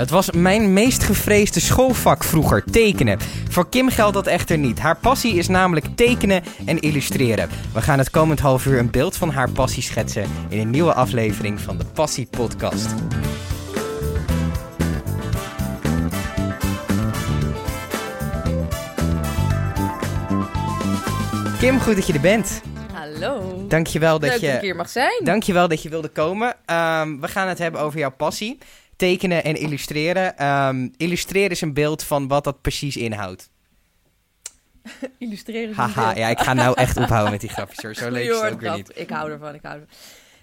Het was mijn meest gevreesde schoolvak vroeger, tekenen. Voor Kim geldt dat echter niet. Haar passie is namelijk tekenen en illustreren. We gaan het komend half uur een beeld van haar passie schetsen in een nieuwe aflevering van de Passie Podcast. Kim, goed dat je er bent. Hallo. Dankjewel dat Leuk je... dat ik hier mag zijn. Dankjewel dat je wilde komen. Ehm, we gaan het hebben over jouw passie. Tekenen en illustreren. Ehm, illustreren is een beeld van wat dat precies inhoudt. Illustreren. is een Haha, beeld. ja, ik ga nou echt ophouden met die grapjes hoor. Zo leuk is het ook weer niet. Ik hou ervan, ik hou ervan.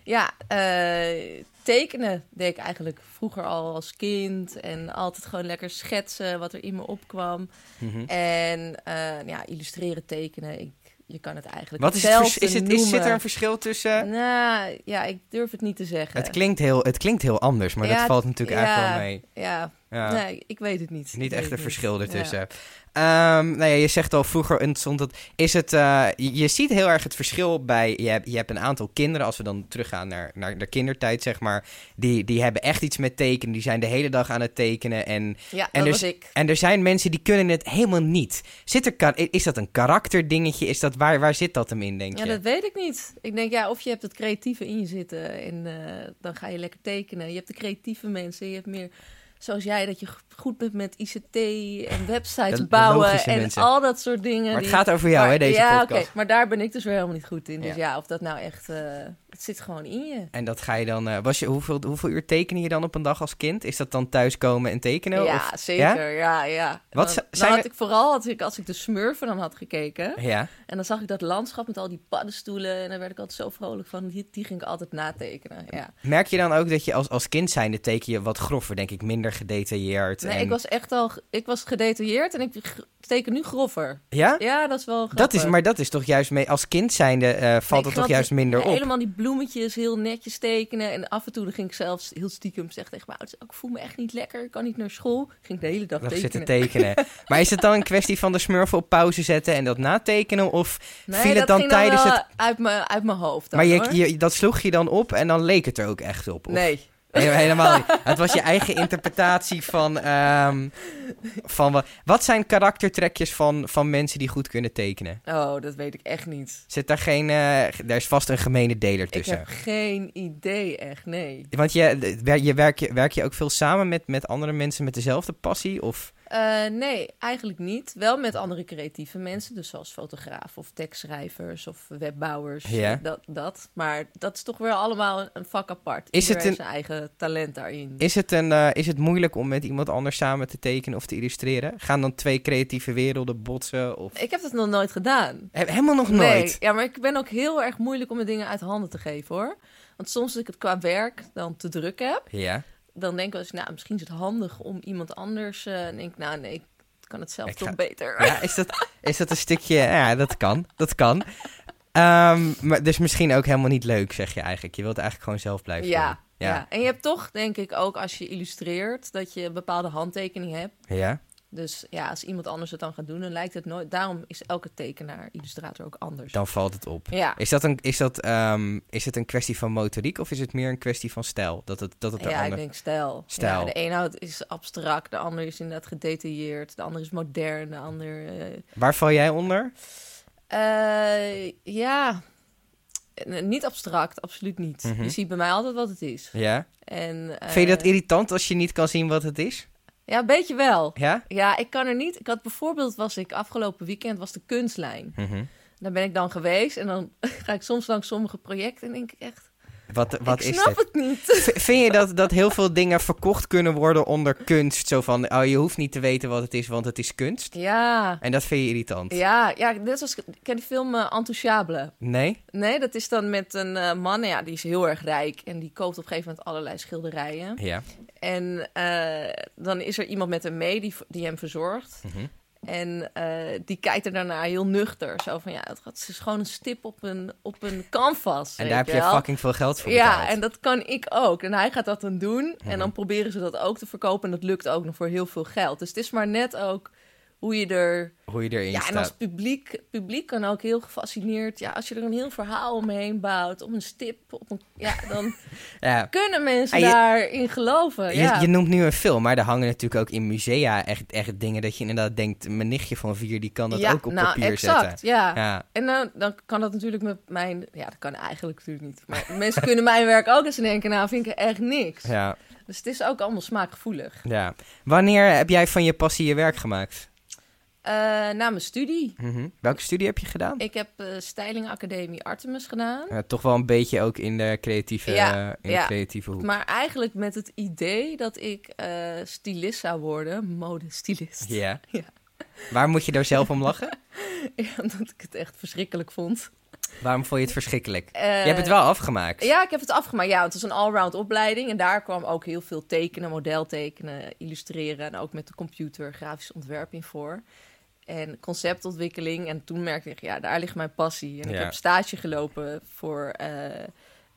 Ja, eh, tekenen deed ik eigenlijk vroeger al als kind. En altijd gewoon lekker schetsen wat er in me opkwam. Mhm. En eh, ja, illustreren, tekenen. Ik, je kan het eigenlijk Wat is het is het, is, zit er een verschil tussen? Nou, ja, ik durf het niet te zeggen. Het klinkt heel, het klinkt heel anders, maar dat valt natuurlijk ja, eigenlijk wel mee. Ja, Ja. nee, ik weet het niet. Niet echt het een verschil Ja. ertussen. Ehm, nou ja, je zegt al vroeger ontstond het. Is het eh, je, je ziet heel erg het verschil bij. Je hebt, je hebt een aantal kinderen, als we dan teruggaan naar, naar de kindertijd, zeg maar. Die, die hebben echt iets met tekenen. Die zijn de hele dag aan het tekenen. En, Ja, En dat was ik. en er zijn mensen die kunnen het helemaal niet. Zit er, is dat een karakterdingetje? Is dat, waar, waar zit dat hem in, denk je? Ja, dat weet ik niet. Ik denk, ja, of je hebt het creatieve in je zitten en eh, dan ga je lekker tekenen. Je hebt de creatieve mensen, je hebt meer zoals jij, dat je goed bent met ICT en websites De- bouwen en mensen. al dat soort dingen. maar het die- gaat over jou, Maar- hè, deze ja, podcast. oké, maar daar ben ik dus weer helemaal niet goed in. Dus Ja. ja, of dat nou echt, eh, het zit gewoon in je. En dat ga je dan. eh, was je, hoeveel, hoeveel uur teken je dan op een dag als kind? Is dat dan thuiskomen en tekenen? ja, of, zeker. Ja, ja. Wat dan, zi- dan zijn had ik vooral, als ik, als ik de smurfen dan had gekeken, Ja. en dan zag ik dat landschap met al die paddenstoelen, en daar werd ik altijd zo vrolijk van. Die, die ging ik altijd natekenen. Ja. Merk je dan ook dat je als, als kind zijnde teken je wat grover, denk ik, minder gedetailleerd? Nee, en... ik was echt al, ik was gedetailleerd en ik teken nu groffer. Ja? Ja, dat is wel grappig. Dat is, maar dat is toch juist mee, als kind zijnde eh, valt Nee, het toch had juist minder op? Helemaal die bloemetjes heel netjes tekenen. En af en toe dan ging ik zelfs heel stiekem zeggen tegen mijn ouders... "Oh, ik voel me echt niet lekker, ik kan niet naar school. Ging de hele dag Nog tekenen. zitten tekenen. maar is het dan een kwestie van de smurfen op pauze zetten en dat natekenen? Of Nee, viel het dan tijdens wel het... uit mijn uit mijn hoofd dan, Maar je, je, dat sloeg je dan op en dan leek het er ook echt op? Of- Nee. Nee, helemaal niet. Het was je eigen interpretatie van... ehm, van wat, wat zijn karaktertrekjes van, van mensen die goed kunnen tekenen? Oh, dat weet ik echt niet. Zit daar geen... eh daar is vast een gemene deler Ik tussen. heb geen idee, echt, nee. Want je, je, werk, je, werk je ook veel samen met, met andere mensen met dezelfde passie? Of... Eh, nee, eigenlijk niet. Wel met andere creatieve mensen, dus zoals fotograaf of tekstschrijvers of webbouwers. Ja. Dat, dat. Maar dat is toch weer allemaal een- vak apart. Is het een- zijn eigen talent daarin. Is het, een, eh, is het moeilijk om met iemand anders samen te tekenen of te illustreren? Gaan dan twee creatieve werelden botsen? Of... Ik heb dat nog nooit gedaan. He- helemaal nog Nee, nooit? ja, maar ik ben ook heel erg moeilijk om mijn dingen uit handen te geven hoor. Want soms als ik het qua werk dan te druk heb, Ja. Dan denk ik wel eens, nou, misschien is het handig om iemand anders. eh, en denk ik, nou nee, ik kan het zelf Ik toch ga- beter. ja is, dat, is dat een stukje... Ja, dat kan. Dat kan. Ehm, maar dus misschien ook helemaal niet leuk, zeg je eigenlijk. Je wilt eigenlijk gewoon zelf blijven Ja, doen. ja. En je hebt toch, denk ik, ook als je illustreert, dat je een bepaalde handtekening hebt. Ja? Dus ja, als iemand anders het dan gaat doen, dan lijkt het nooit. Daarom is elke tekenaar, illustrator ook anders. Dan valt het op. Ja, Is, dat een, is, dat, ehm, is het een kwestie van motoriek of is het meer een kwestie van stijl? Dat het, dat het ja ik denk stijl. Stijl. Ja, de ene houdt is abstract, de ander is inderdaad gedetailleerd, de ander is modern, de ander. eh, Waar val jij onder? eh, ja, Eh, niet abstract, absoluut niet. Mhm. Je ziet bij mij altijd wat het is. Ja? En, eh, Vind je dat irritant als je niet kan zien wat het is? Ja, een beetje wel. Ja? Ja, ik kan er niet. Ik had bijvoorbeeld, was ik afgelopen weekend, was de kunstlijn. Mhm. Daar ben ik dan geweest en dan ga ik soms langs sommige projecten en denk ik echt, Wat, wat ik is snap dit? het niet. V- Vind je dat, dat heel veel dingen verkocht kunnen worden onder kunst? Zo van, oh, je hoeft niet te weten wat het is, want het is kunst. Ja, En dat vind je irritant? ja, ja, net zoals, ken die film uh? Nee? Nee, dat is dan met een eh, man, ja, die is heel erg rijk en die koopt op een gegeven moment allerlei schilderijen. Ja. En eh, dan is er iemand met hem mee die, die hem verzorgt. Mhm. En eh, die kijkt er daarna heel nuchter. Zo van, ja, het is gewoon een stip op een, op een canvas. En daar heb je wel. fucking veel geld voor Ja, betaald. en dat kan ik ook. En hij gaat dat dan doen. Mhm. En dan proberen ze dat ook te verkopen. En dat lukt ook nog voor heel veel geld. Dus het is maar net ook hoe je er... Hoe je erin Ja, staat. en als publiek, publiek kan ook heel gefascineerd... Ja, als je er een heel verhaal omheen bouwt, op een stip, op een, ja, dan Ja. kunnen mensen Ah, je- daarin geloven. Je, ja. je noemt nu een film, maar er hangen natuurlijk ook in musea echt, echt dingen dat je inderdaad denkt, mijn nichtje van vier, die kan dat ja, ook op nou, papier exact, zetten. Ja. Ja, En dan, dan kan dat natuurlijk met mijn... Ja, dat kan eigenlijk natuurlijk niet. Maar mensen kunnen mijn werk ook eens denken... Nou, vind ik echt niks. ja, Dus het is ook allemaal smaakgevoelig. ja. Wanneer heb jij van je passie je werk gemaakt? Eh, na mijn studie. Mhm. Welke studie heb je gedaan? Ik heb eh Styling Academie Artemis gedaan. Toch wel een beetje ook in de creatieve, Ja, in de creatieve hoek. Maar eigenlijk met het idee dat ik eh stylist zou worden. Modestylist. Ja. Ja. Waar moet je daar zelf om lachen? Ja, omdat ik het echt verschrikkelijk vond. Waarom vond je het verschrikkelijk? Je hebt het wel afgemaakt. Ja, ik heb het afgemaakt. Ja, het was een allround opleiding. En daar kwam ook heel veel tekenen, modeltekenen, illustreren. En ook met de computer grafisch ontwerp in voor. En conceptontwikkeling. En toen merkte ik, ja, daar ligt mijn passie. En ik heb stage gelopen voor, eh,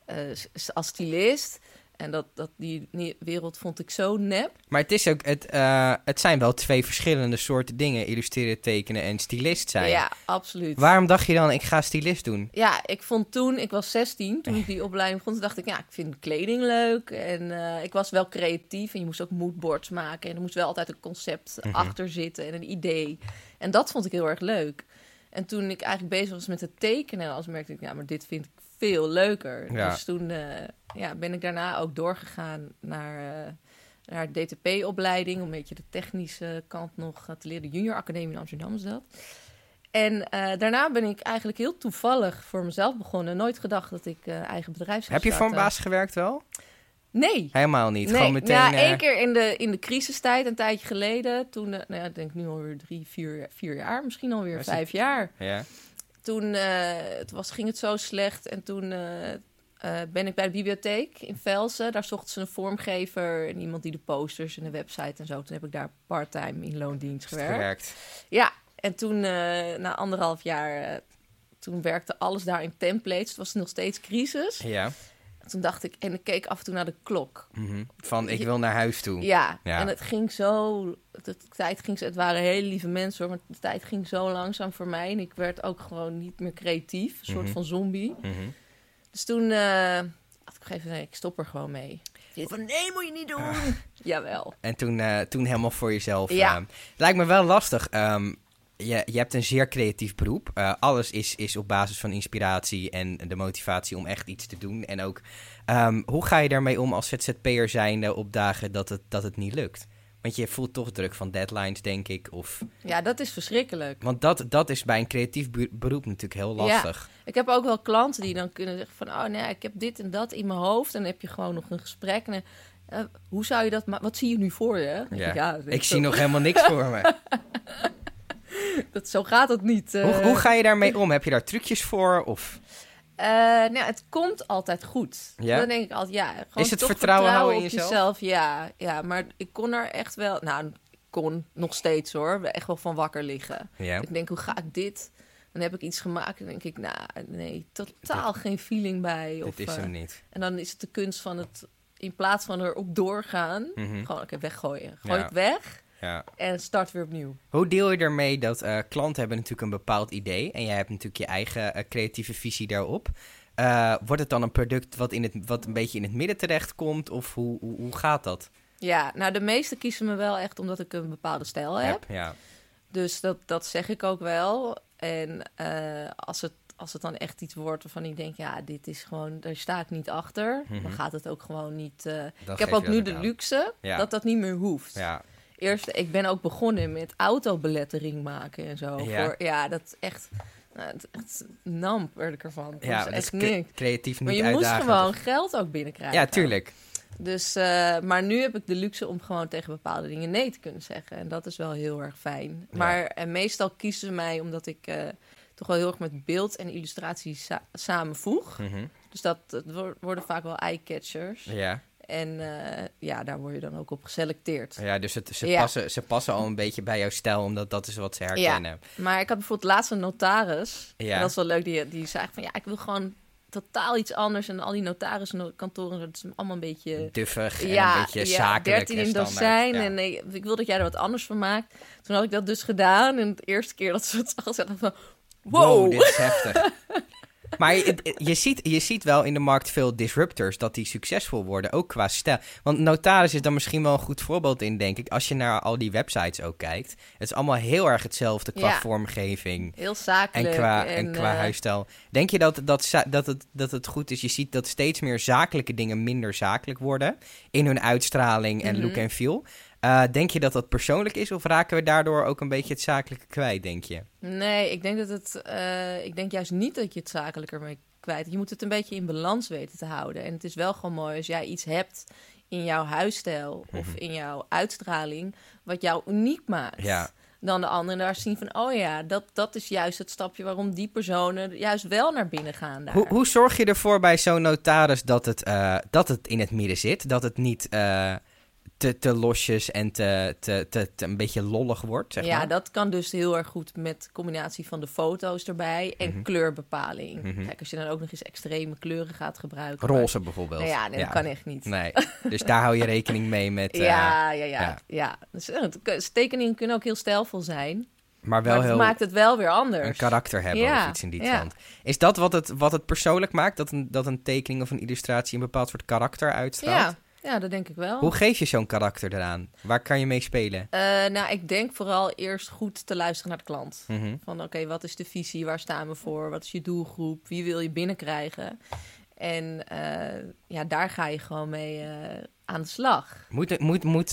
eh, als stylist. En dat, dat, die, die wereld vond ik zo nep. Maar het, is ook, het, eh, het zijn wel twee verschillende soorten dingen. Illustreren, tekenen en stylist zijn. Ja, absoluut. Waarom dacht je dan, ik ga stylist doen? Ja, ik vond toen, ik was 16, toen ik die opleiding begon, toen dacht ik, ja, ik vind kleding leuk. En eh, ik was wel creatief en je moest ook moodboards maken. En er moest wel altijd een concept Mhm. achter zitten en een idee. En dat vond ik heel erg leuk. En toen ik eigenlijk bezig was met het tekenen, als merkte ik, ja, maar dit vind ik veel leuker. Ja. Dus toen eh, ja, ben ik daarna ook doorgegaan naar, eh naar de DTP-opleiding, om een beetje de technische kant nog eh, te leren. De Junior Academie in Amsterdam is dat. En eh, daarna ben ik eigenlijk heel toevallig voor mezelf begonnen. Nooit gedacht dat ik eigen bedrijf zou Heb je voor een baas gewerkt wel? Nee. Helemaal niet. nee. Gewoon meteen... Ja, één keer in de, in de crisistijd, een tijdje geleden. Toen, nou ja, ik denk nu alweer drie, vier, vier jaar. Misschien alweer Was het- vijf jaar. Ja. Toen het was, ging het zo slecht. En toen eh, ben ik bij de bibliotheek in Velsen. Daar zochten ze een vormgever en iemand die de posters en de website en zo. Toen heb ik daar part-time in loondienst gewerkt. gewerkt. Ja, en toen eh, na anderhalf jaar, eh, toen werkte alles daar in templates. Het was nog steeds crisis. Ja. Toen dacht ik, en ik keek af en toe naar de klok. Mhm. Van, ik wil naar huis toe. Ja, Ja. en het ging zo, de tijd ging zo, het waren hele lieve mensen hoor, maar de tijd ging zo langzaam voor mij. En ik werd ook gewoon niet meer creatief, een soort Mhm. van zombie. Mhm. Dus toen eh had ik gegeven, nee, ik stop er gewoon mee. Van, nee, moet je niet doen. Jawel. En toen, eh, toen helemaal voor jezelf. Ja. eh. Het lijkt me wel lastig. ehm, je, je hebt een zeer creatief beroep. Eh, alles is, is op basis van inspiratie en de motivatie om echt iets te doen. En ook, ehm, hoe ga je daarmee om als ZZP'er zijnde op dagen dat het, dat het niet lukt? Want je voelt toch druk van deadlines, denk ik. Of, Ja, dat is verschrikkelijk. want dat, dat is bij een creatief be- beroep natuurlijk heel lastig. Ik heb ook wel klanten die dan kunnen zeggen van... oh nee, ik heb dit en dat in mijn hoofd. En dan heb je gewoon nog een gesprek. En, eh, hoe zou je dat... Wat zie je nu voor je? Denk Ja. ik, zie nog helemaal niks voor me. Dat, zo gaat het niet. eh. Hoe, hoe ga je daarmee om? Heb je daar trucjes voor? Of... Eh, nou, het komt altijd goed. Ja? Dan denk ik altijd, ja. Gewoon Is het toch vertrouwen houden in jezelf? Ja, ja, maar ik kon er echt wel... Nou, ik kon nog steeds hoor. Echt wel van wakker liggen. Ja. Ik denk, hoe ga ik dit? Dan heb ik iets gemaakt en denk ik, nou, nee, totaal geen feeling bij. Of, Dit is eh, hem niet. En dan is het de kunst van het, in plaats van erop doorgaan, Mhm. gewoon oké, weggooien. Gooi Ja. het weg Ja. en start weer opnieuw. Hoe deel je ermee dat eh, klanten hebben natuurlijk een bepaald idee en jij hebt natuurlijk je eigen eh, creatieve visie daarop. Eh, wordt het dan een product wat, in het, wat een beetje in het midden terecht komt of hoe, hoe, hoe gaat dat? Ja, nou, de meesten kiezen me wel echt omdat ik een bepaalde stijl heb. Ja. Dus dat, dat zeg ik ook wel. En als, het, als het dan echt iets wordt waarvan ik denk, ja, dit is gewoon, daar sta ik niet achter. Mhm. Dan gaat het ook gewoon niet. ik heb ook nu de aan. luxe Ja. dat dat niet meer hoeft. Ja. Eerst, ik ben ook begonnen met autobelettering maken en zo. Ja. Voor, ja, dat is echt, nou, het, het namp werd ik ervan. Dat ja, is dat echt is cre- niks. creatief niet Maar je moest gewoon geld ook binnenkrijgen. Ja, tuurlijk. Dus, eh, maar nu heb ik de luxe om gewoon tegen bepaalde dingen nee te kunnen zeggen. En dat is wel heel erg fijn. Ja. Maar en meestal kiezen ze mij omdat ik eh, toch wel heel erg met beeld en illustratie sa- samenvoeg. Mhm. Dus dat wo- worden vaak wel eye-catchers. Ja. En eh, ja, daar word je dan ook op geselecteerd. ja, dus het, ze, Ja. passen, ze passen al een beetje bij jouw stijl, omdat dat is wat ze herkennen. Maar ik had bijvoorbeeld laatst een notaris. Ja. En dat is wel leuk. Die, die zei van ja, ik wil gewoon totaal iets anders. En al die notariskantoren, dat is allemaal een beetje... Duffig en ja, een beetje ja, zakelijk 13 en in standaard. dozijn. Ja. En nee, ik wil dat jij er wat anders van maakt. Toen had ik dat dus gedaan. En de eerste keer dat ze het zag, zeggen van... Wow! dit is heftig. Maar je, je, ziet, je ziet wel in de markt veel disruptors dat die succesvol worden, ook qua stijl. Want Notaris is dan misschien wel een goed voorbeeld in, denk ik. Als je naar al die websites ook kijkt. Het is allemaal heel erg hetzelfde qua Ja. vormgeving Heel en zakelijk. qua, en qua eh, huisstijl. Denk je dat, dat, dat, het, dat het goed is? Je ziet dat steeds meer zakelijke dingen minder zakelijk worden in hun uitstraling en Mhm. look en feel. Eh, denk je dat dat persoonlijk is of raken we daardoor ook een beetje het zakelijke kwijt, denk je? Nee, ik denk dat het. eh, ik denk juist niet dat je het zakelijker mee kwijt. Je moet het een beetje in balans weten te houden. En het is wel gewoon mooi als jij iets hebt in jouw huisstijl of Mhm. in jouw uitstraling, wat jou uniek maakt. Ja. Dan de anderen daar zien van, oh ja, dat, dat is juist het stapje waarom die personen juist wel naar binnen gaan daar. Hoe, hoe zorg je ervoor bij zo'n notaris dat het, eh, dat het in het midden zit? Dat het niet te, te losjes en te, te, te, te een beetje lollig wordt, zeg ja, maar? dat kan dus heel erg goed met combinatie van de foto's erbij en Mhm. kleurbepaling. Mhm. Kijk, als je dan ook nog eens extreme kleuren gaat gebruiken. Roze bijvoorbeeld. Nou ja, nee, dat kan echt niet. Nee, dus daar hou je rekening mee met... eh, ja, ja, ja, ja. ja. Dus, eh, tekeningen kunnen ook heel stijlvol zijn. Maar wel maar het heel maakt het wel weer anders. een karakter hebben Ja, of iets in die ja. trant. Is dat wat het, wat het persoonlijk maakt? Dat een, dat een tekening of een illustratie een bepaald soort karakter uitstraalt? Ja, ja, dat denk ik wel. Hoe geef je zo'n karakter eraan? Waar kan je mee spelen? Eh, nou, ik denk vooral eerst goed te luisteren naar de klant. Mhm. Van oké, wat is de visie? Waar staan we voor? Wat is je doelgroep? Wie wil je binnenkrijgen? En eh, ja, daar ga je gewoon mee eh, aan de slag. Moet, moet, moet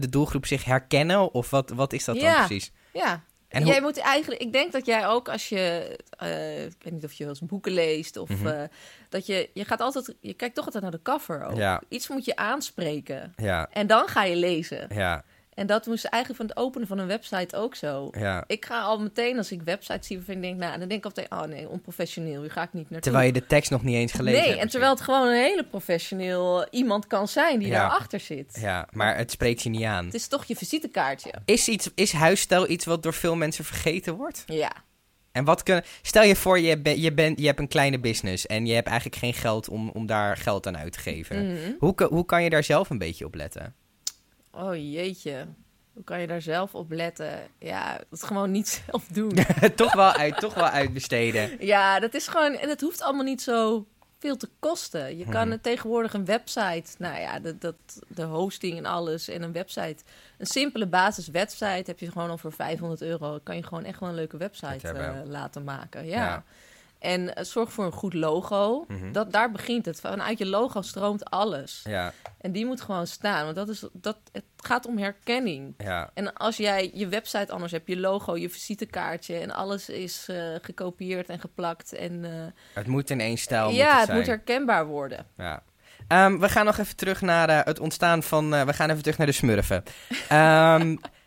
de doelgroep zich herkennen? Of wat, wat is dat dan precies? Ja. En jij hoe- moet eigenlijk, ik denk dat jij ook als je, eh, ik weet niet of je wel eens boeken leest of Mhm. eh, dat je, je gaat altijd, je kijkt toch altijd naar de cover ook. Ja. Iets moet je aanspreken Ja, en dan ga je lezen. ja, En dat moest eigenlijk van het openen van een website ook zo. ja. Ik ga al meteen als ik websites zie waarvan ik denk, nou, dan denk ik altijd, oh nee, onprofessioneel, hier ga ik niet naartoe. Terwijl je de tekst nog niet eens gelezen nee, hebt. en terwijl het gewoon een hele professioneel iemand kan zijn die Ja. daarachter zit. Ja, maar het spreekt je niet aan. Het is toch je visitekaartje. Is, iets, is huisstijl iets wat door veel mensen vergeten wordt? Ja. En wat kunnen... Stel je voor, je, ben, je, bent je hebt een kleine business... en je hebt eigenlijk geen geld om, om daar geld aan uit te geven. Mhm. Hoe, hoe kan je daar zelf een beetje op letten? Oh jeetje. Hoe kan je daar zelf op letten? Ja, dat gewoon niet zelf doen. toch, wel uit, toch wel uitbesteden. ja, dat is gewoon... En het hoeft allemaal niet zo veel te kosten. Je kan het tegenwoordig een website... Nou ja, dat, dat, de hosting en alles en een website... Een simpele basis website heb je gewoon al voor 500 euro. Kan je gewoon echt wel een leuke website eh, laten maken. Ja. Ja. En eh, zorg voor een goed logo. Mhm. dat, daar begint het. Vanuit je logo stroomt alles. Ja, En die moet gewoon staan. Want dat is, dat, het gaat om herkenning. ja. En als jij je website anders hebt, je logo, je visitekaartje en alles is eh, gekopieerd en geplakt. En eh, Het moet in één stijl ja, het moet herkenbaar worden. Ja. Ehm, we gaan nog even terug naar het ontstaan van... we gaan even terug naar de smurfen. Ehm,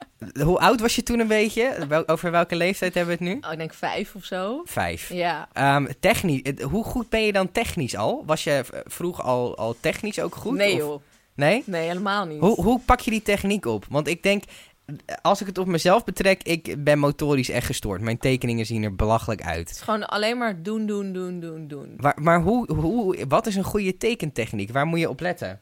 hoe oud was je toen een beetje? Wel, over welke leeftijd hebben we het nu? Oh, ik denk vijf of zo. Vijf. Ja. Ehm, technisch, het- hoe goed ben je dan technisch al? Was je vroeg al, al technisch ook goed? nee of- joh. Nee? Nee, helemaal niet. Hoe, hoe pak je die techniek op? Want ik denk, als ik het op mezelf betrek, ik ben motorisch echt gestoord. Mijn tekeningen zien er belachelijk Het uit. is gewoon alleen maar doen, doen, doen, doen, doen. Maar, maar hoe, hoe, wat is een goede tekentechniek? Waar moet je op letten?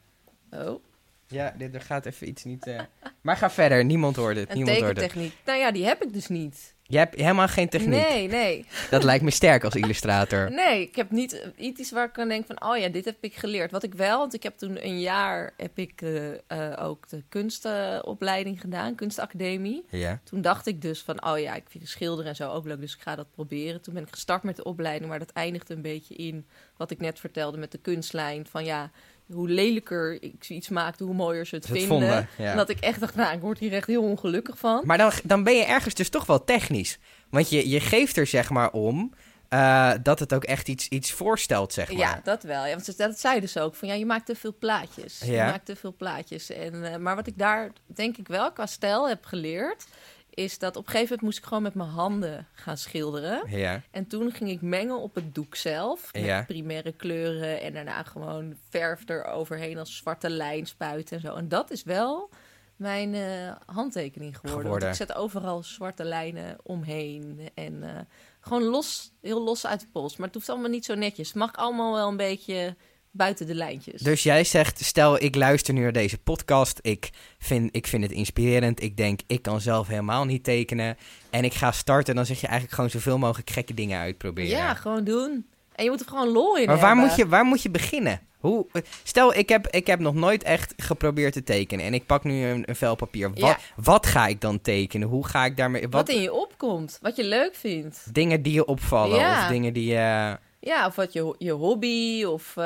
Oh, Ja, dit, er gaat even iets niet... eh, Maar ga verder, niemand hoort het. een Niemand hoort het. Nou ja, die heb ik dus niet. Je hebt helemaal geen techniek. Nee, nee. Dat lijkt me sterk als illustrator. Nee, ik heb niet eh, iets waar ik kan denken van, oh ja, dit heb ik geleerd. Wat ik wel, want ik heb toen een jaar, heb ik eh, ook de kunstopleiding gedaan, kunstacademie. Ja. Toen dacht ik dus van, oh ja, ik vind schilderen en zo ook leuk, dus ik ga dat proberen. Toen ben ik gestart met de opleiding, maar dat eindigde een beetje in wat ik net vertelde met de kunstlijn. Van ja, hoe lelijker ik iets maakte, hoe mooier ze het, Het vinden. vonden, ja. En dat ik echt dacht, nou, ik word hier echt heel ongelukkig van. Maar dan, dan ben je ergens dus toch wel technisch. Want je, je geeft er zeg maar om eh, dat het ook echt iets, iets voorstelt, zeg maar. Ja, dat wel. Ja, want ze- dat zei dus ook. Van ja, je maakt te veel plaatjes. Je Ja. maakt te veel plaatjes. En, eh, maar wat ik daar denk ik wel qua stijl heb geleerd... is dat op een gegeven moment moest ik gewoon met mijn handen gaan schilderen. Ja. En toen ging ik mengen op het doek zelf. Met Ja. primaire kleuren. En daarna gewoon verf er overheen als zwarte lijn spuiten en zo. En dat is wel mijn eh, handtekening geworden. Geworden. Want ik zet overal zwarte lijnen omheen. En eh, gewoon los, heel los uit de pols. Maar het hoeft allemaal niet zo netjes. Het mag allemaal wel een beetje buiten de lijntjes. Dus jij zegt, stel ik luister nu naar deze podcast, ik vind, ik vind het inspirerend, ik denk ik kan zelf helemaal niet tekenen en ik ga starten, dan zeg je eigenlijk gewoon zoveel mogelijk gekke dingen uitproberen. ja, gewoon doen. En je moet er gewoon lol in maar waar moet, je, waar moet je beginnen? Hoe, stel, ik heb, ik heb nog nooit echt geprobeerd te tekenen en ik pak nu een, een vel papier. Wat, Ja. wat ga ik dan tekenen? Hoe ga ik daarmee... Wat Wat, in je opkomt. Wat je leuk vindt. Dingen die je opvallen Ja. of dingen die je... Ja, of wat je, je hobby. Of eh,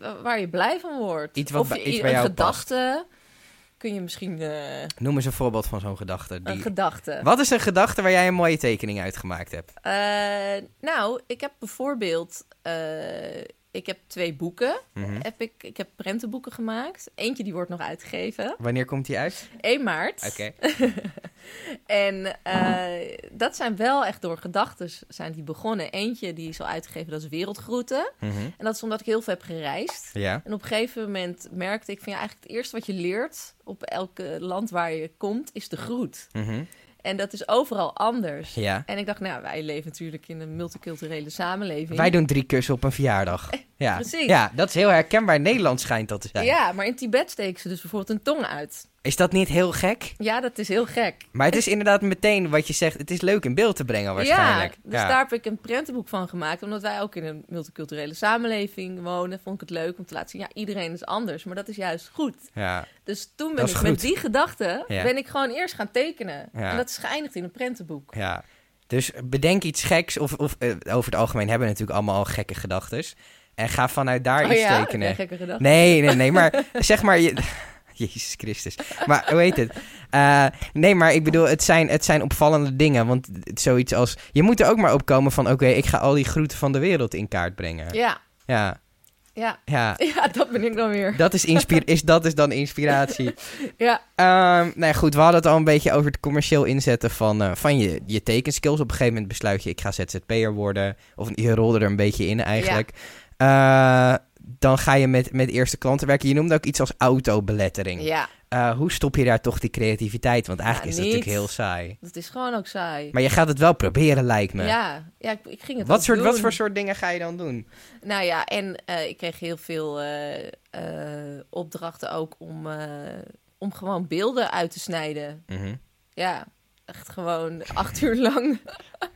wa- waar je blij van wordt. Iets wat of bij- iets bij een jou gedachte. Kun je misschien... eh, Noem eens een voorbeeld van zo'n gedachte. Een Die... gedachte. Wat is een gedachte waar jij een mooie tekening uit gemaakt hebt? Eh, nou, ik heb bijvoorbeeld... ik heb twee boeken. Mhm. Heb ik, ik heb prentenboeken gemaakt. Eentje die wordt nog uitgegeven. Wanneer komt die uit? 1 maart. Oké. En eh, dat zijn wel echt door gedachten zijn die begonnen. Eentje die is al uitgegeven, dat is Wereldgroeten. Mhm. En dat is omdat ik heel veel heb gereisd. Ja. En op een gegeven moment merkte ik van ja, eigenlijk het eerste wat je leert op elke land waar je komt, is de groet. Mhm. En dat is overal anders. Ja. En ik dacht, nou, wij leven natuurlijk in een multiculturele samenleving. Wij doen drie kussen op een verjaardag. Ja. precies. Ja, dat is heel herkenbaar. In Nederland schijnt dat te zijn. Ja, maar in Tibet steken ze dus bijvoorbeeld een tong uit. Is dat niet heel gek? Ja, dat is heel gek. Maar het is inderdaad meteen wat je zegt. Het is leuk in beeld te brengen waarschijnlijk. Ja, dus daar heb ik een prentenboek van gemaakt. Omdat wij ook in een multiculturele samenleving wonen, vond ik het leuk om te laten zien. Ja, iedereen is anders, maar dat is juist goed. Ja. Dus toen ben ik goed. met die gedachte Ja. ben ik gewoon eerst gaan tekenen. Ja. En dat is geëindigd in een prentenboek. ja. Dus bedenk iets geks. Of, of eh, over het algemeen hebben we natuurlijk allemaal al gekke gedachten. En ga vanuit daar oh iets tekenen. Ja, gekke gedachte. Nee, nee, nee, maar zeg maar... Je... Jezus Christus. Maar hoe heet het? Eh, nee, maar ik bedoel, het zijn, het zijn opvallende dingen. Want zoiets als... Je moet er ook maar op komen van... Oké, ik ga al die groeten van de wereld in kaart brengen. Ja, Ja, ja. ja. Ja, dat ben ik dan weer. Dat is, inspir is, dat is dan inspiratie. Ja, nou ja, goed, we hadden het al een beetje over het commercieel inzetten van, eh, van je, je tekenskills. Op een gegeven moment besluit je, ik ga ZZP'er worden. Of je rolde er een beetje in eigenlijk. Eh, dan ga je met, met eerste klanten werken. Je noemde ook iets als autobelettering. ja, Eh, hoe stop je daar toch die creativiteit? Want eigenlijk Ja, is dat natuurlijk heel saai. dat is gewoon ook saai. Maar je gaat het wel proberen, lijkt me. Ja, ja ik, ik ging het wat, soort, wat voor soort dingen ga je dan doen? Nou ja, en eh, ik kreeg heel veel eh, opdrachten ook om, om gewoon beelden uit te snijden. Mhm. Ja, echt gewoon acht uur lang.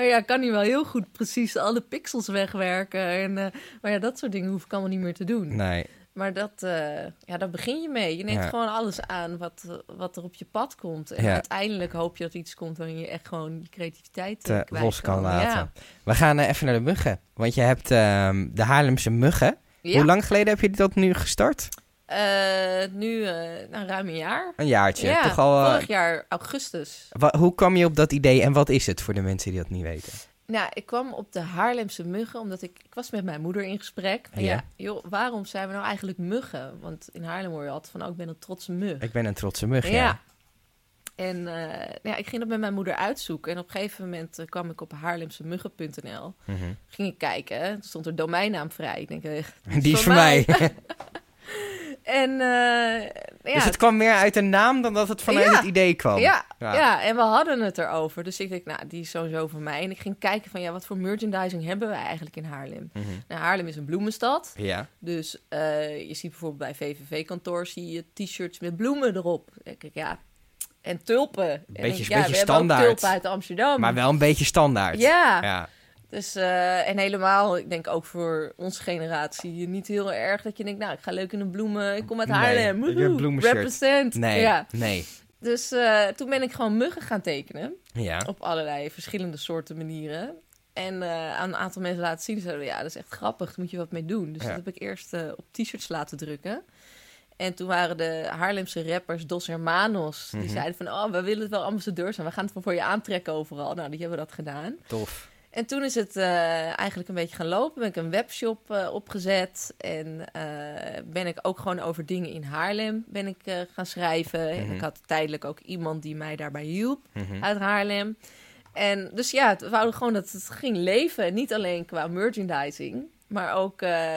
Maar ja, ik kan nu wel heel goed precies alle pixels wegwerken. En, eh, maar ja, dat soort dingen hoef ik allemaal niet meer te doen. Nee. Maar dat, eh, ja, daar begin je mee. Je neemt Ja. gewoon alles aan wat, wat er op je pad komt. En Ja. uiteindelijk hoop je dat iets komt waarin je echt gewoon je creativiteit te eh, kwijt los kan laten. Ja. We gaan even naar de muggen. Want je hebt ehm, de Haarlemse muggen. Hoe lang geleden heb je dat nu gestart? Eh, nu eh nou, ruim een jaar. Een jaartje. ja, Toch al, eh, vorig jaar augustus. wa- hoe kwam je op dat idee en wat is het voor de mensen die dat niet weten? Nou, ik kwam op de Haarlemse muggen omdat ik, ik was met mijn moeder in gesprek. Ja. ja. joh, waarom zijn we nou eigenlijk muggen? Want in Haarlem hoor je altijd van, oh, ik ben een trotse mug. Ik ben een trotse mug, ja. Ja. En ja, ik ging dat met mijn moeder uitzoeken. En op een gegeven moment kwam ik op haarlemsemuggen.nl. Mhm. Ging ik kijken. Er stond er domeinnaam vrij. Ik denk, Die is voor mij. En eh, ja, Dus het kwam meer uit een naam dan dat het vanuit Ja. het idee kwam. Ja, Ja. ja. en we hadden het erover. Dus ik dacht, nou, die is sowieso voor mij. En ik ging kijken van, ja, wat voor merchandising hebben wij eigenlijk in Haarlem? Mhm. Nou, Haarlem is een bloemenstad. Ja. Dus eh, je ziet bijvoorbeeld bij VVV-kantoor zie je t-shirts met bloemen erop. Denk ik, ja, en tulpen. En Beetje- ik, ja, beetje we hebben ook standaard. tulpen uit Amsterdam. Maar wel een beetje standaard. Ja, Ja. Dus eh, en helemaal, ik denk ook voor onze generatie, niet heel erg dat je denkt, nou, ik ga leuk in een bloemen, ik kom uit Nee, Haarlem, heb woehoe, bloemenshirt. represent. Nee. Ja. Nee. Dus eh, toen ben ik gewoon muggen gaan tekenen. Ja. Op allerlei verschillende soorten manieren. En eh, aan een aantal mensen laten zien. Ze zeiden, ja, dat is echt grappig. Daar moet je wat mee doen. Dus Ja. dat heb ik eerst op t-shirts laten drukken. En toen waren de Haarlemse rappers Dos Hermanos. Die Mhm. zeiden van, oh, we willen het wel ambassadeur zijn. We gaan het wel voor je aantrekken overal. Nou, die hebben dat gedaan. Tof. En toen is het eh, eigenlijk een beetje gaan lopen. Ben ik een webshop eh, opgezet. En eh, ben ik ook gewoon over dingen in Haarlem ben ik, gaan schrijven. Mhm. En ik had tijdelijk ook iemand die mij daarbij hielp Mhm. uit Haarlem. En dus ja, we wouden gewoon dat het ging leven. Niet alleen qua merchandising. Maar ook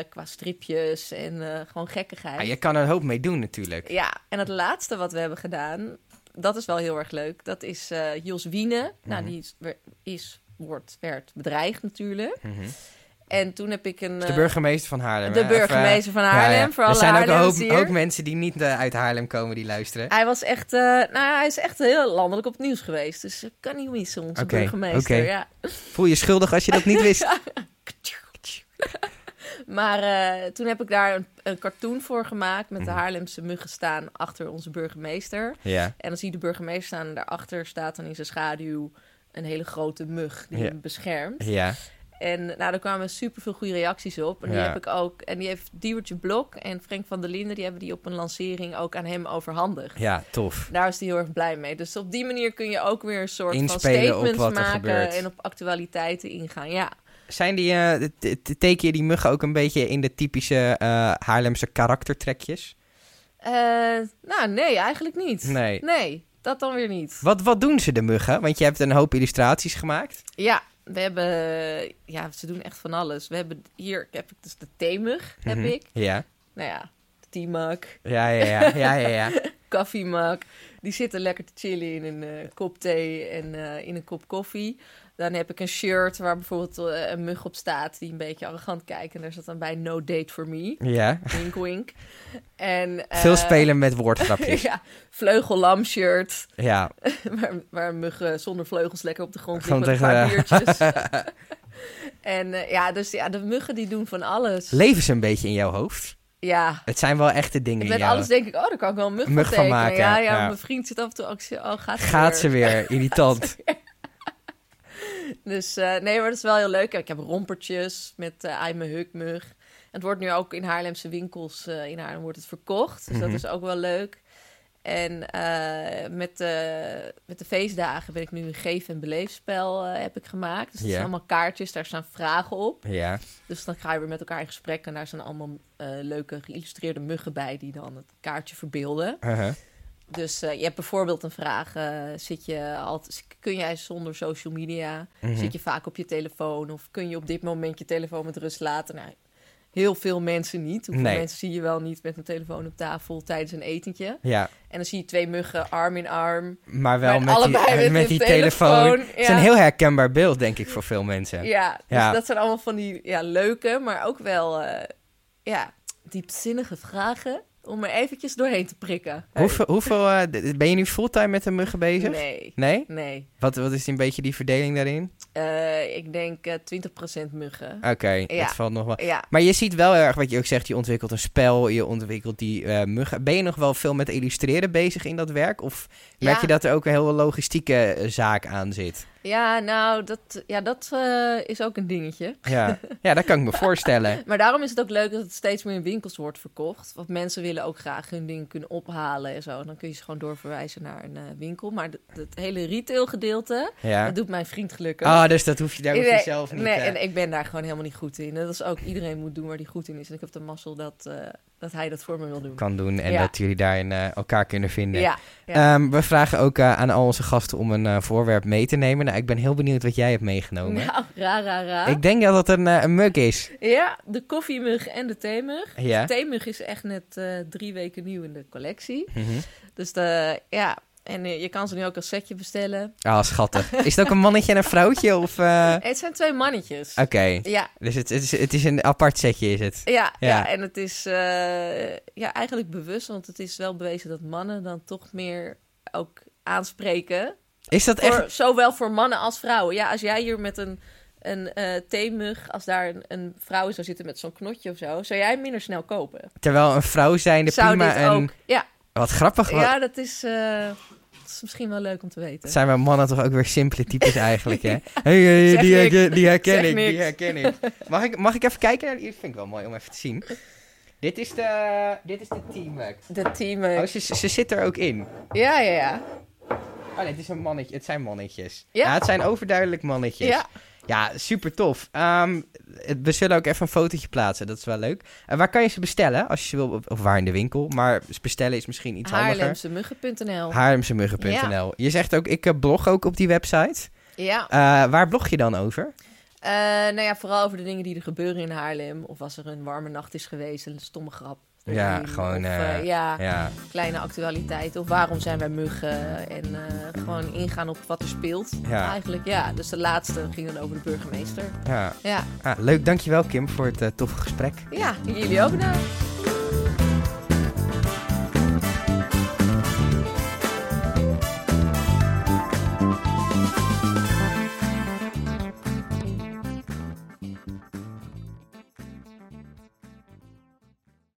qua stripjes en gewoon gekkigheid. Ah, je kan er een hoop mee doen natuurlijk. Ja, en het laatste wat we hebben gedaan, dat is wel heel erg leuk. Dat is Jos Wiene. Nou, Mhm. die is, is, wordt, werd bedreigd natuurlijk. Mhm. En toen heb ik een... De eh, burgemeester van Haarlem. de burgemeester van ja, Haarlem, ja. voor Er alle zijn ook een hoop, ook mensen die niet eh, uit Haarlem komen die luisteren. Hij was echt, eh, nou, hij is echt heel landelijk op het nieuws geweest. Dus ik kan niet missen, onze burgemeester. Ja. Voel je schuldig als je dat niet wist? Maar toen heb ik daar een, een cartoon voor gemaakt met de Mhm. Haarlemse muggen staan achter onze burgemeester. ja. En dan zie je de burgemeester staan en daarachter staat dan in zijn schaduw een hele grote mug die Ja. hem beschermt. Ja. En nou, daar kwamen super veel goede reacties op. En die heb ik ook. En die heeft Diewertje Blok en Frank van der Linden, die hebben die op een lancering ook aan hem overhandigd. Ja, tof. Daar is hij heel erg blij mee. Dus op die manier kun je ook weer een soort Inspelen van statements maken en op actualiteiten ingaan. Ja. Zijn die, t- teken je die muggen ook een beetje in de typische eh, Haarlemse karaktertrekjes? Eh, nou, nee, eigenlijk niet. Nee. Nee, dat dan weer niet. Wat, wat doen ze, de muggen? Want je hebt een hoop illustraties gemaakt. Ja, we hebben... Ja, ze doen echt van alles. We hebben hier heb ik dus de theemug, heb Mhm. ik. Ja. Nou ja, de theemak, Ja, ja, ja. ja, ja, ja. koffiemak. Die zitten lekker te chillen in een eh, kop thee en eh, in een kop koffie. Dan heb ik een shirt waar bijvoorbeeld eh, een mug op staat die een beetje arrogant kijkt. En daar zat dan bij no date for me. ja. Wink wink. En, eh, Veel spelen met woordgrapjes. ja, vleugellam shirt. Ja. waar, waar muggen zonder vleugels lekker op de grond liggen met een paar tegen- biertjes. en eh, ja, dus ja, de muggen die doen van alles. Leven ze een beetje in jouw hoofd? ja, Het zijn wel echte dingen in met alles denk ik, oh, daar kan ik wel een mug, Mug van maken, Ja, ja, ja. mijn vriend zit af en toe zo, oh, gaat ze Gaat weer. ze weer, irritant. Dus eh, nee, maar dat is wel heel leuk. Ik heb rompertjes met uh, I'm a Hukmug. En het wordt nu ook in Haarlemse winkels eh, in Haarlem wordt het verkocht. Dus Mhm. dat is ook wel leuk. En eh, met, de, met de feestdagen ben ik nu een geef- en beleefspel eh, heb ik gemaakt. Dus het Ja. zijn allemaal kaartjes, daar staan vragen op. Ja. Dus dan ga je weer met elkaar in gesprek. En daar zijn allemaal eh, leuke geïllustreerde muggen bij die dan het kaartje verbeelden. Uh-huh. Dus eh, je hebt bijvoorbeeld een vraag: eh, zit je altijd, kun jij zonder social media? Mhm. Zit je vaak op je telefoon? Of kun je op dit moment je telefoon met rust laten? Nou, heel veel mensen niet. Hoeveel Nee. mensen zie je wel niet met een telefoon op tafel tijdens een etentje? Ja, En dan zie je twee muggen arm in arm. maar wel met die, met die telefoon, telefoon. ja. Het is een heel herkenbaar beeld, denk ik, voor veel mensen. Ja, dus dat zijn allemaal van die ja, leuke, maar ook wel eh, ja, diepzinnige vragen. Om er eventjes doorheen te prikken. Hoeveel, hoeveel eh, ben je nu fulltime met de muggen bezig? Nee, Nee? nee. Wat, wat is een beetje die verdeling daarin? Eh, ik denk eh 20% muggen. Oké, Ja. dat valt nog wel. Ja, Maar je ziet wel erg wat je ook zegt, je ontwikkelt een spel, je ontwikkelt die muggen. Ben je nog wel veel met illustreren bezig in dat werk? Of merk Ja. je dat er ook een heel logistieke zaak aan zit? Ja nou, dat, ja, dat eh, is ook een dingetje. Ja, ja dat kan ik me voorstellen. Maar daarom is het ook leuk dat het steeds meer in winkels wordt verkocht. Want mensen willen ook graag hun dingen kunnen ophalen en zo. Dan kun je ze gewoon doorverwijzen naar een eh, winkel. Maar het hele retail gedeelte, Ja. dat doet mijn vriend gelukkig. Ah, dus dat hoef je, daar hoef je Nee, zelf niet... Nee, eh, en ik ben daar gewoon helemaal niet goed in. Dat is ook, iedereen moet doen waar hij goed in is. En ik heb de mazzel dat, dat hij dat voor me wil doen. kan doen en Ja. dat jullie daarin eh, elkaar kunnen vinden. Ja, ja. Ehm, we vragen ook eh, aan al onze gasten om een eh, voorwerp mee te nemen. Nou, ik ben heel benieuwd wat jij hebt meegenomen. nou, ra, ra, ra. Ik denk dat het een, een mug is. Ja, de koffiemug en de theemug. Ja. De theemug is echt net drie weken nieuw in de collectie. Mhm. Dus de, ja, en eh, je kan ze nu ook als setje bestellen. Ah, schattig. Is het ook een mannetje en een vrouwtje? Of, eh, Het zijn twee mannetjes. Oké, Ja, dus het, het, is, het is een apart setje, is het? ja, Ja. ja. en het is eh, ja, eigenlijk bewust, want het is wel bewezen dat mannen dan toch meer ook aanspreken. Is dat Voor, echt... Zowel voor mannen als vrouwen. Ja, als jij hier met een, een eh theemug, als daar een, een vrouw zou zitten met zo'n knotje of zo, zou jij minder snel kopen. Terwijl een vrouw zijnde zou prima dit een... ook? Ja, Wat grappig. wat- ja dat, is, dat is misschien wel leuk om te weten. Zijn wij mannen toch ook weer simpele types eigenlijk, hè? Hey, die, herken, die herken Zeg ik, die herken ik. Mag ik, mag ik even kijken die? Vind ik wel mooi om even te zien. Dit is de, dit is de teamwork. De teamug. Oh, ze, ze zit er ook in. Ja, ja, ja. Oh nee, het, is een mannetje, het zijn mannetjes. Ja. Ja, het zijn overduidelijk mannetjes. Ja, Ja, super tof. Ehm, we zullen ook even een fotootje plaatsen, dat is wel leuk. En waar kan je ze bestellen? Als je ze wil, of waar in de winkel. Maar bestellen is misschien iets handiger. Haarlemsemuggen.nl. Haarlemsemuggen.nl. Je zegt ook, ik eh, blog ook op die website. Ja, Eh, waar blog je dan over? Eh, nou ja, vooral over de dingen die er gebeuren in Haarlem. Of als er een warme nacht is geweest, een stomme grap. Ja, erin. gewoon, Of, eh, eh, ja, Ja, kleine actualiteiten. Of waarom zijn wij muggen? En eh, gewoon ingaan op wat er speelt. Ja. Eigenlijk, ja. Dus de laatste ging dan over de burgemeester. ja. Ja, Ah, leuk, dankjewel Kim voor het eh, toffe gesprek. ja jullie ook nou.